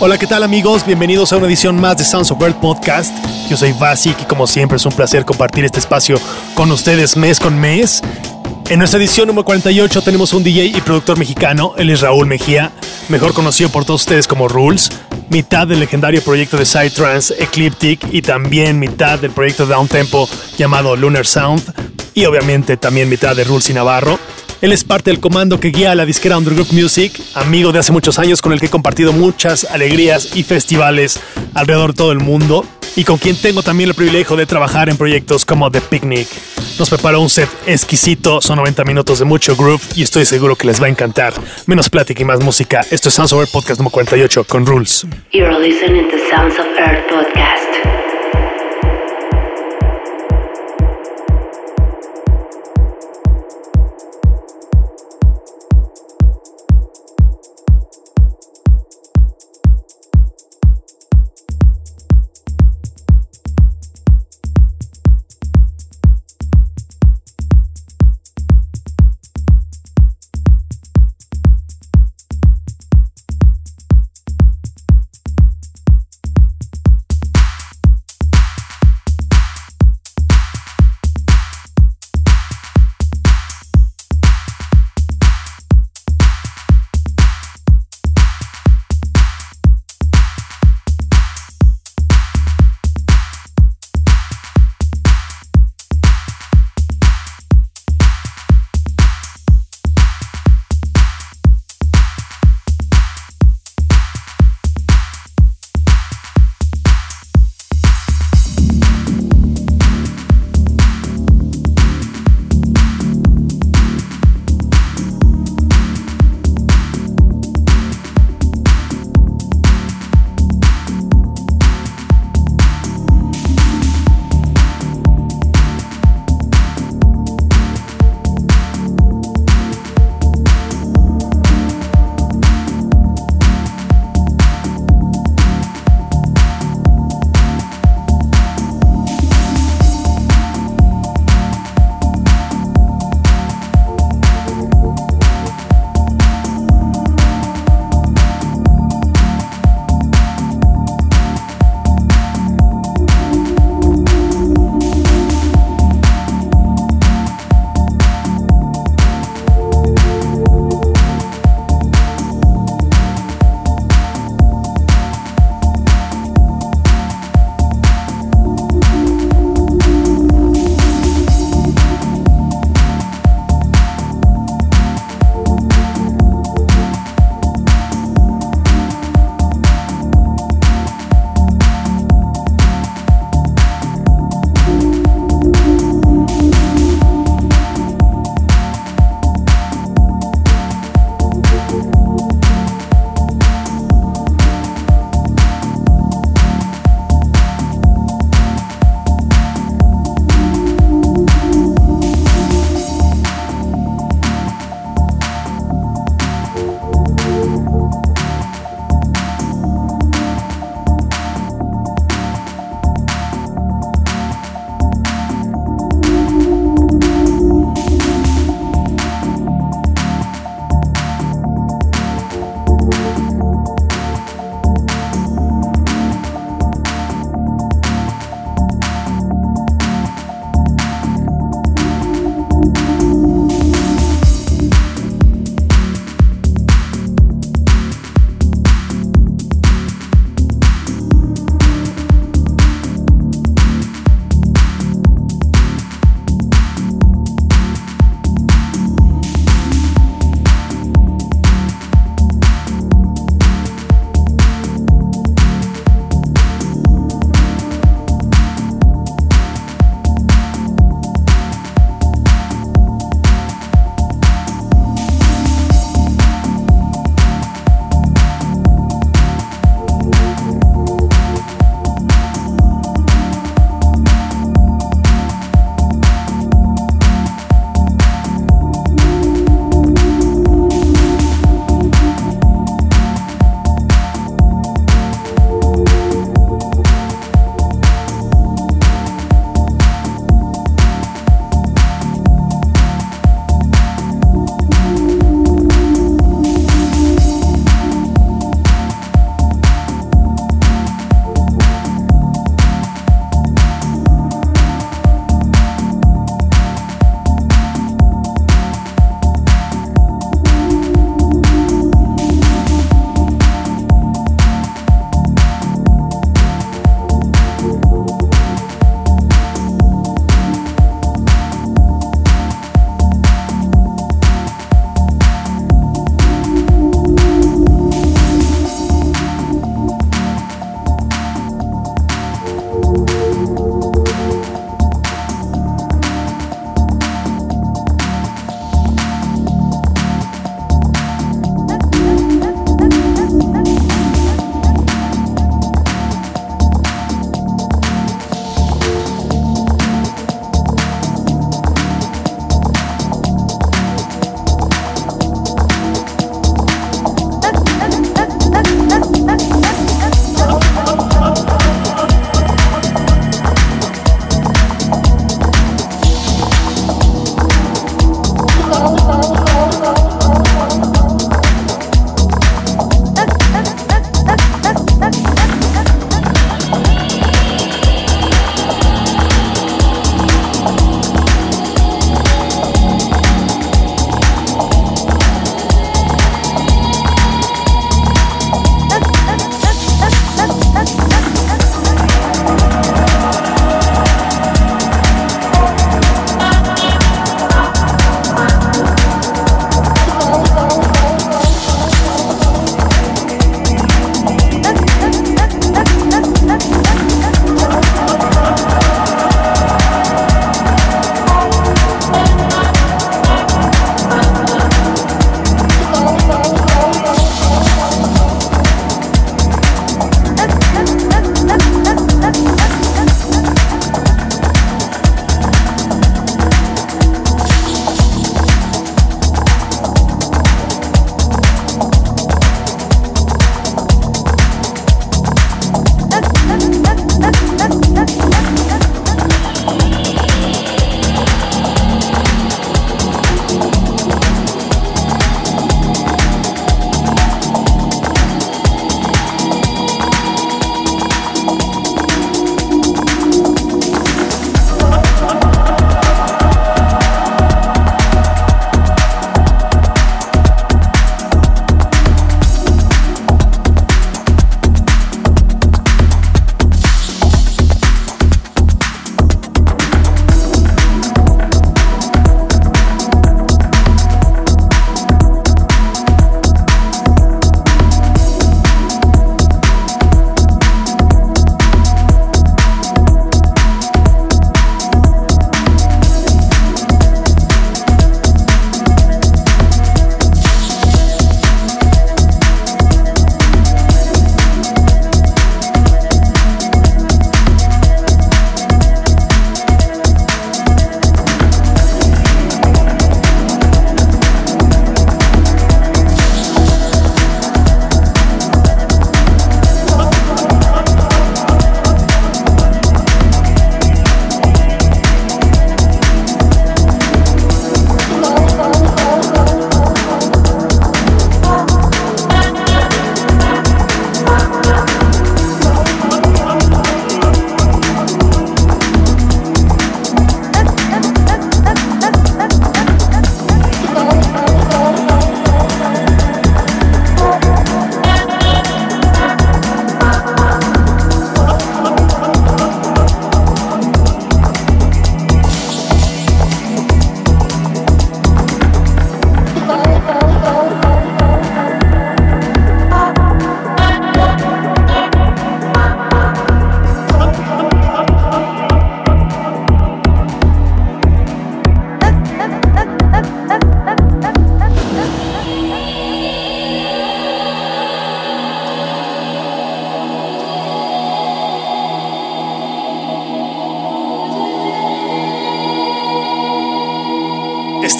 Hola, ¿qué tal amigos? Bienvenidos a una edición más de Sounds of Earth Podcast. Yo soy Basic y como siempre es un placer compartir este espacio con ustedes mes con mes. En nuestra edición número 48 tenemos un DJ y productor mexicano, él es Raúl Mejía, mejor conocido por todos ustedes como Rules, mitad del legendario proyecto de Psytrance Ecliptic y también mitad del proyecto Down Tempo llamado Lunar Sound y obviamente también mitad de Rules y Navarro. Él es parte del comando que guía a la disquera Underground Music, amigo de hace muchos años con el que he compartido muchas alegrías y festivales alrededor de todo el mundo y con quien tengo también el privilegio de trabajar en proyectos como The Picnic. Nos preparó un set exquisito, son 90 minutos de mucho groove y estoy seguro que les va a encantar. Menos plática y más música. Esto es Sounds of Earth Podcast número 48 con Rules. You're listening to Sounds of Earth podcast.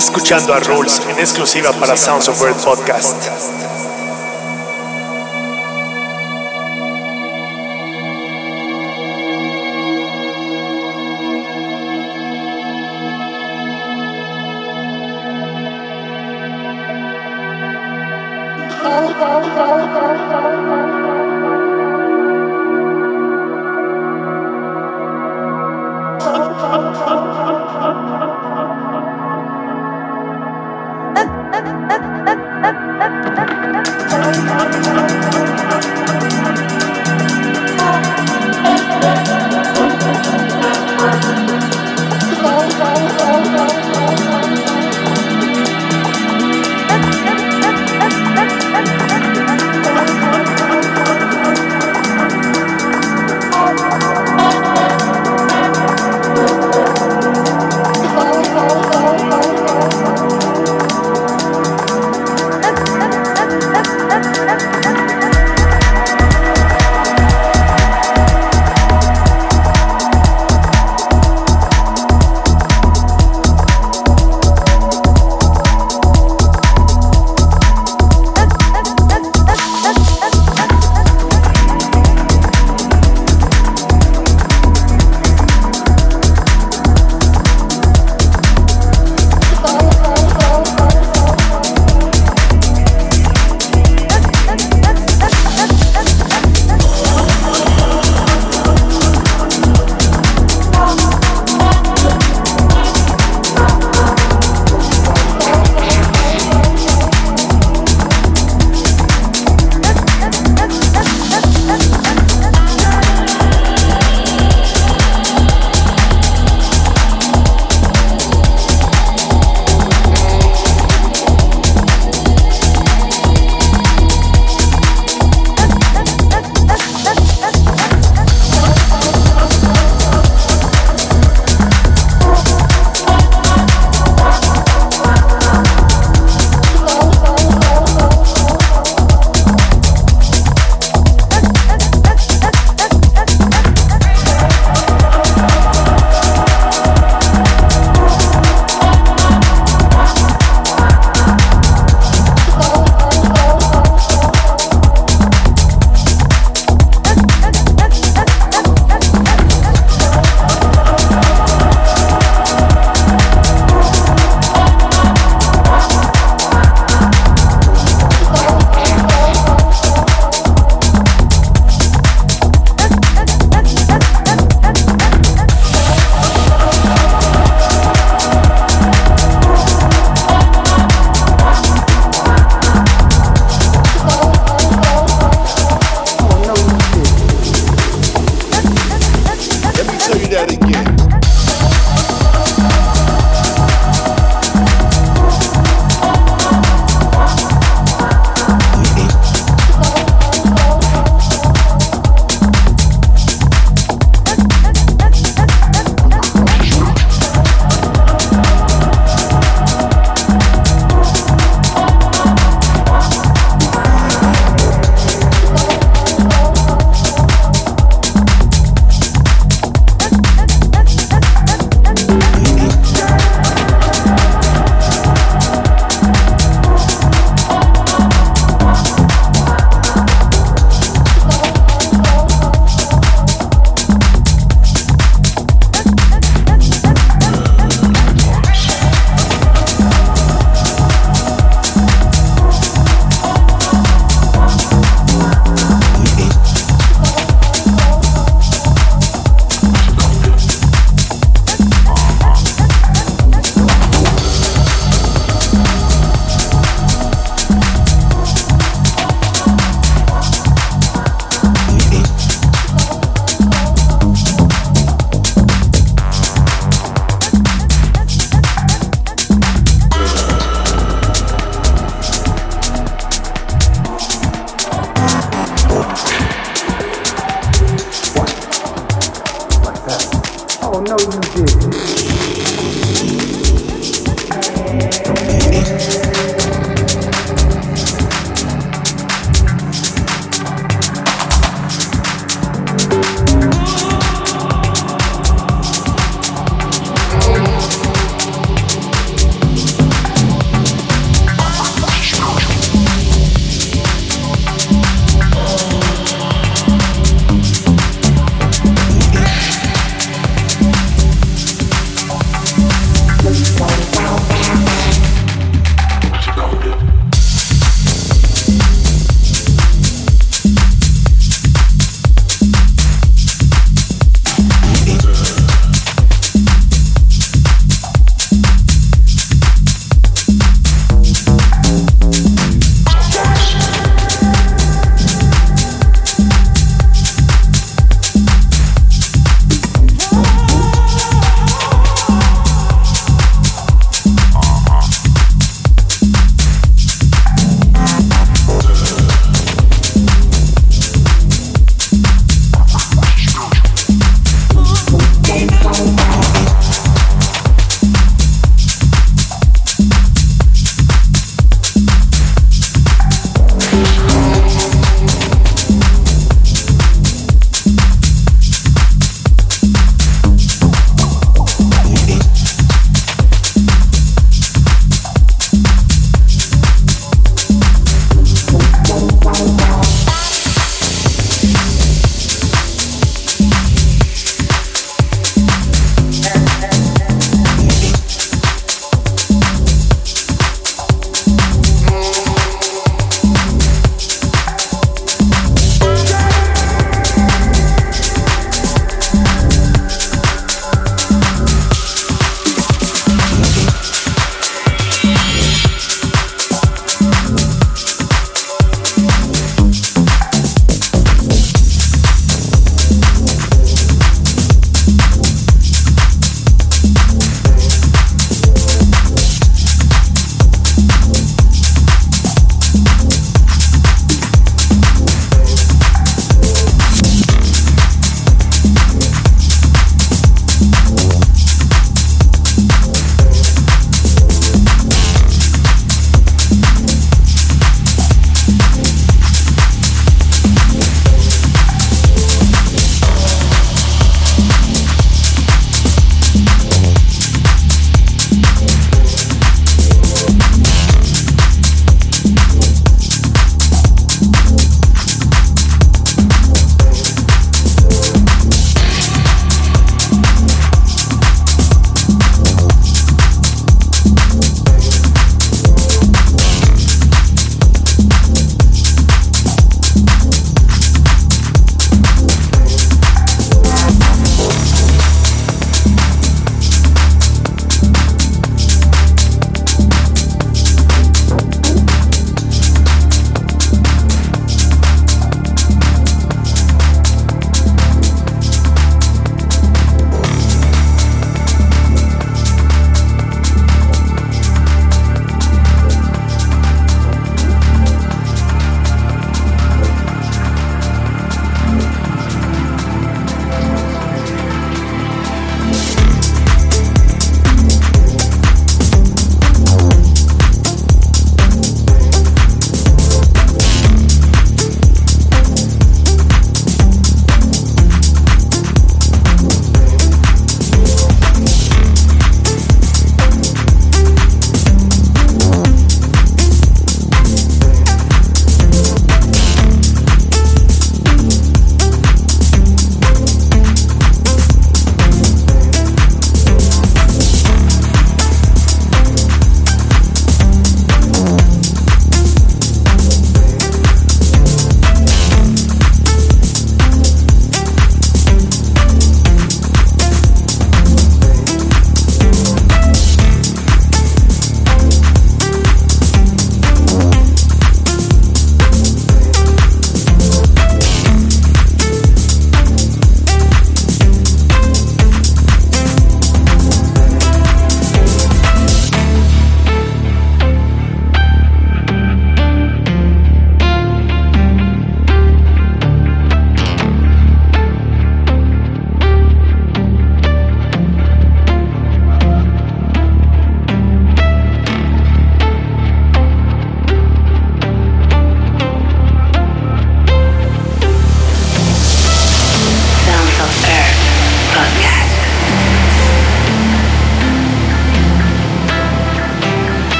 Escuchando a Rules en exclusiva para Sounds of Word Podcast. Oh, oh, oh,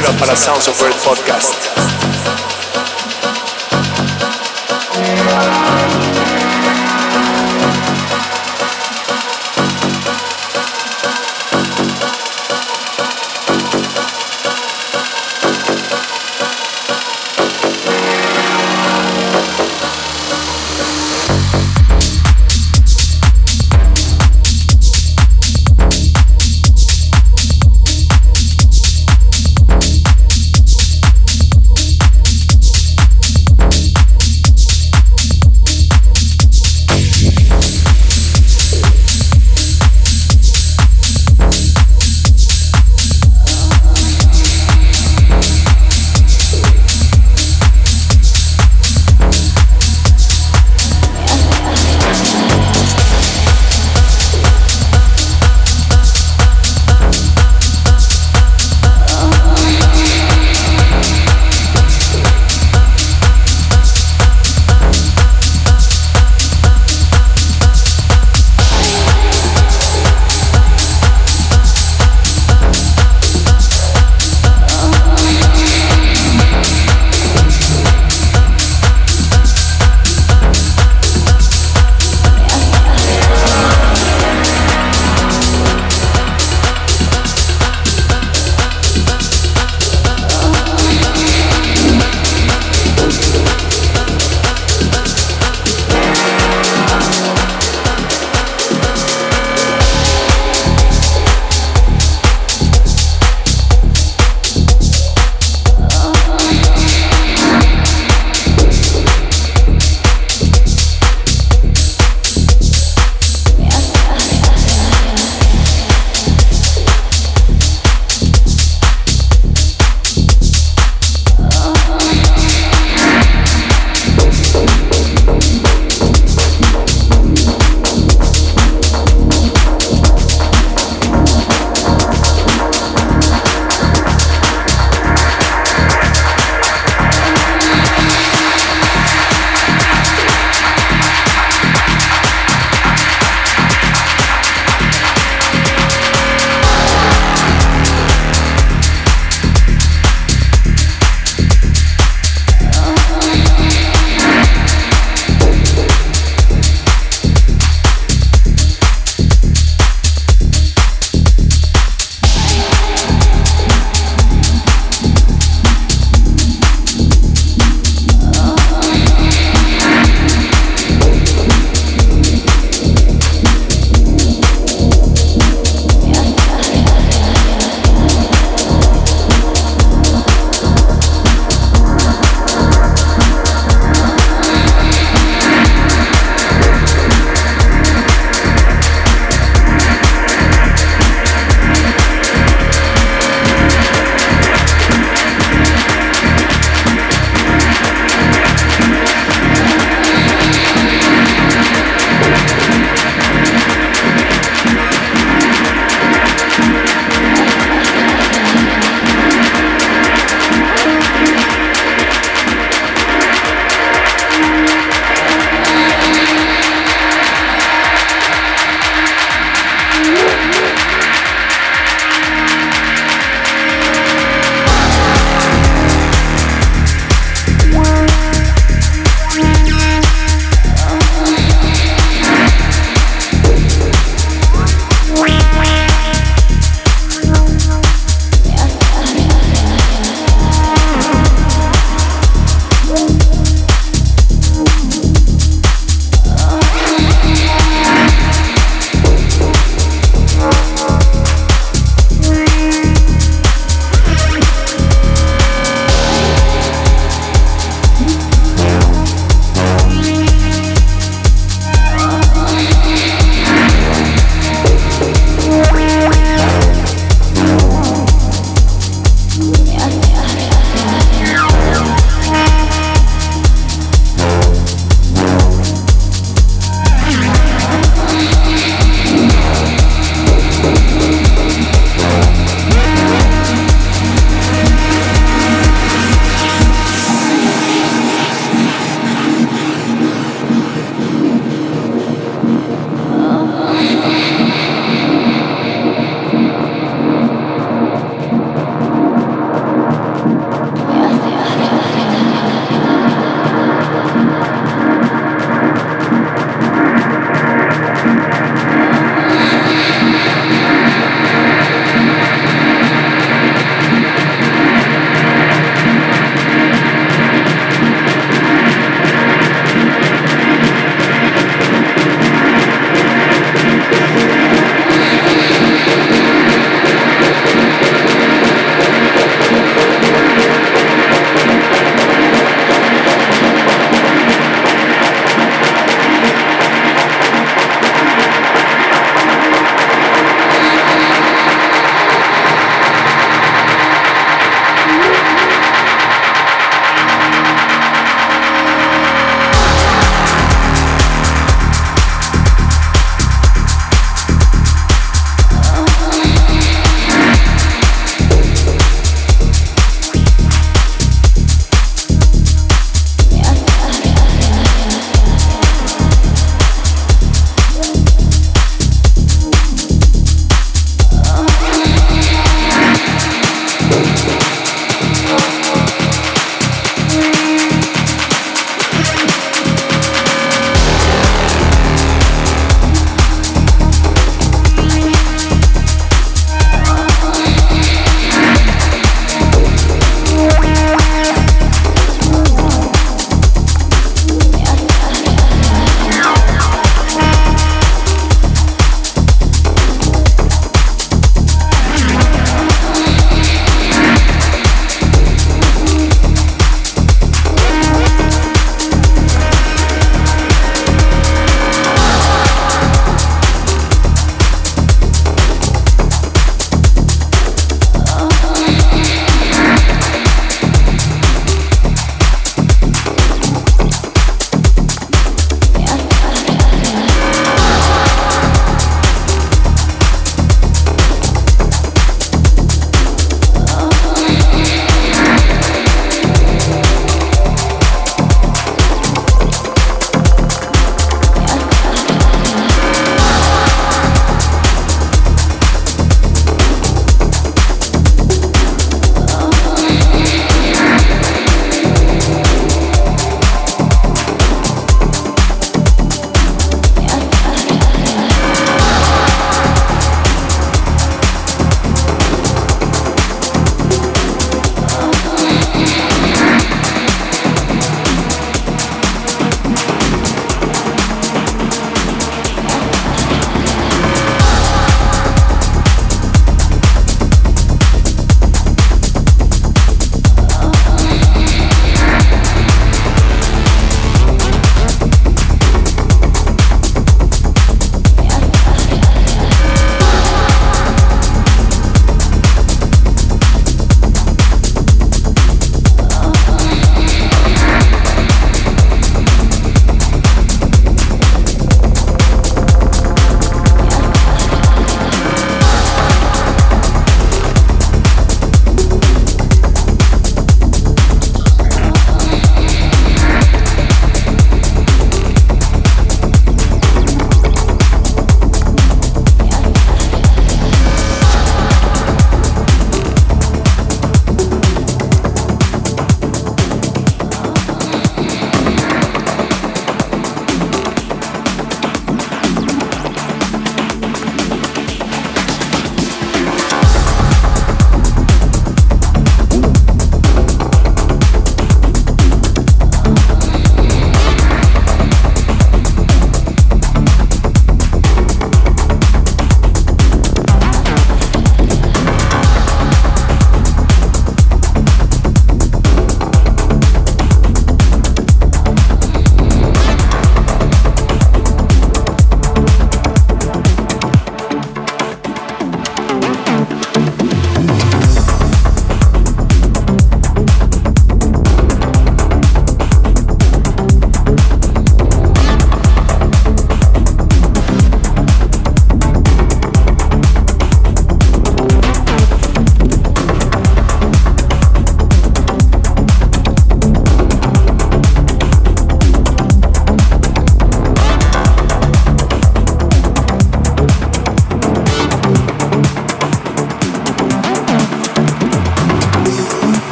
exclusiva para Sounds of Earth Podcast.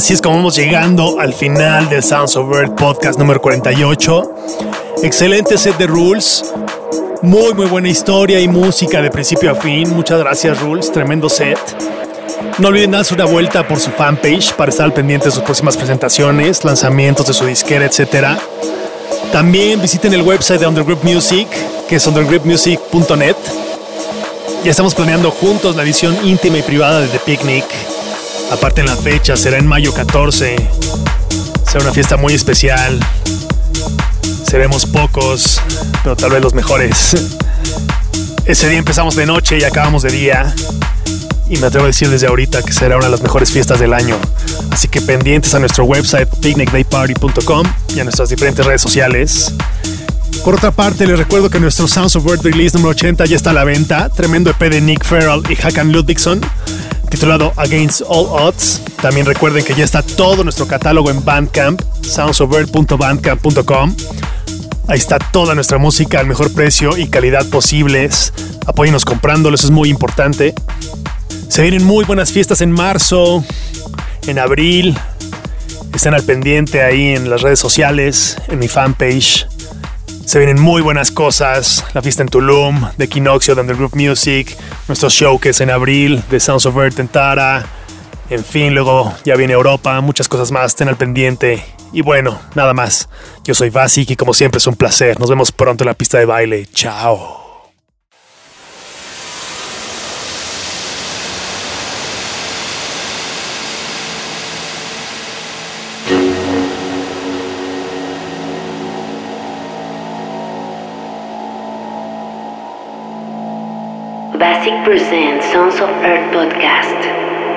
Así es como vamos llegando al final del Sounds of Earth podcast número 48. Excelente set de rules. Muy, muy buena historia y música de principio a fin. Muchas gracias, Rules. Tremendo set. No olviden darse una vuelta por su fanpage para estar al pendiente de sus próximas presentaciones, lanzamientos de su disquera, etc. También visiten el website de Undergroup Music, que es undergroupmusic.net. Ya estamos planeando juntos la edición íntima y privada de The Picnic. Aparte en la fecha, será en mayo 14. Será una fiesta muy especial. Seremos pocos, pero tal vez los mejores. Ese día empezamos de noche y acabamos de día. Y me atrevo a decir desde ahorita que será una de las mejores fiestas del año. Así que pendientes a nuestro website picnicdayparty.com y a nuestras diferentes redes sociales. Por otra parte, les recuerdo que nuestro Sounds of Word Release número 80 ya está a la venta. Tremendo EP de Nick Farrell y Hakan Ludvigson titulado Against All Odds. También recuerden que ya está todo nuestro catálogo en Bandcamp, soundsofword.bandcamp.com. Ahí está toda nuestra música al mejor precio y calidad posibles. Apóyenos comprándolo, eso es muy importante. Se vienen muy buenas fiestas en marzo, en abril. Estén al pendiente ahí en las redes sociales, en mi fanpage. Se vienen muy buenas cosas. La fiesta en Tulum, de Equinoxio, de Undergroup Music, nuestro es en abril, de Sounds of Earth en Tara. En fin, luego ya viene Europa, muchas cosas más. Estén al pendiente. Y bueno, nada más. Yo soy Basic y como siempre es un placer. Nos vemos pronto en la pista de baile. Chao. Basic presents Sons of Earth podcast.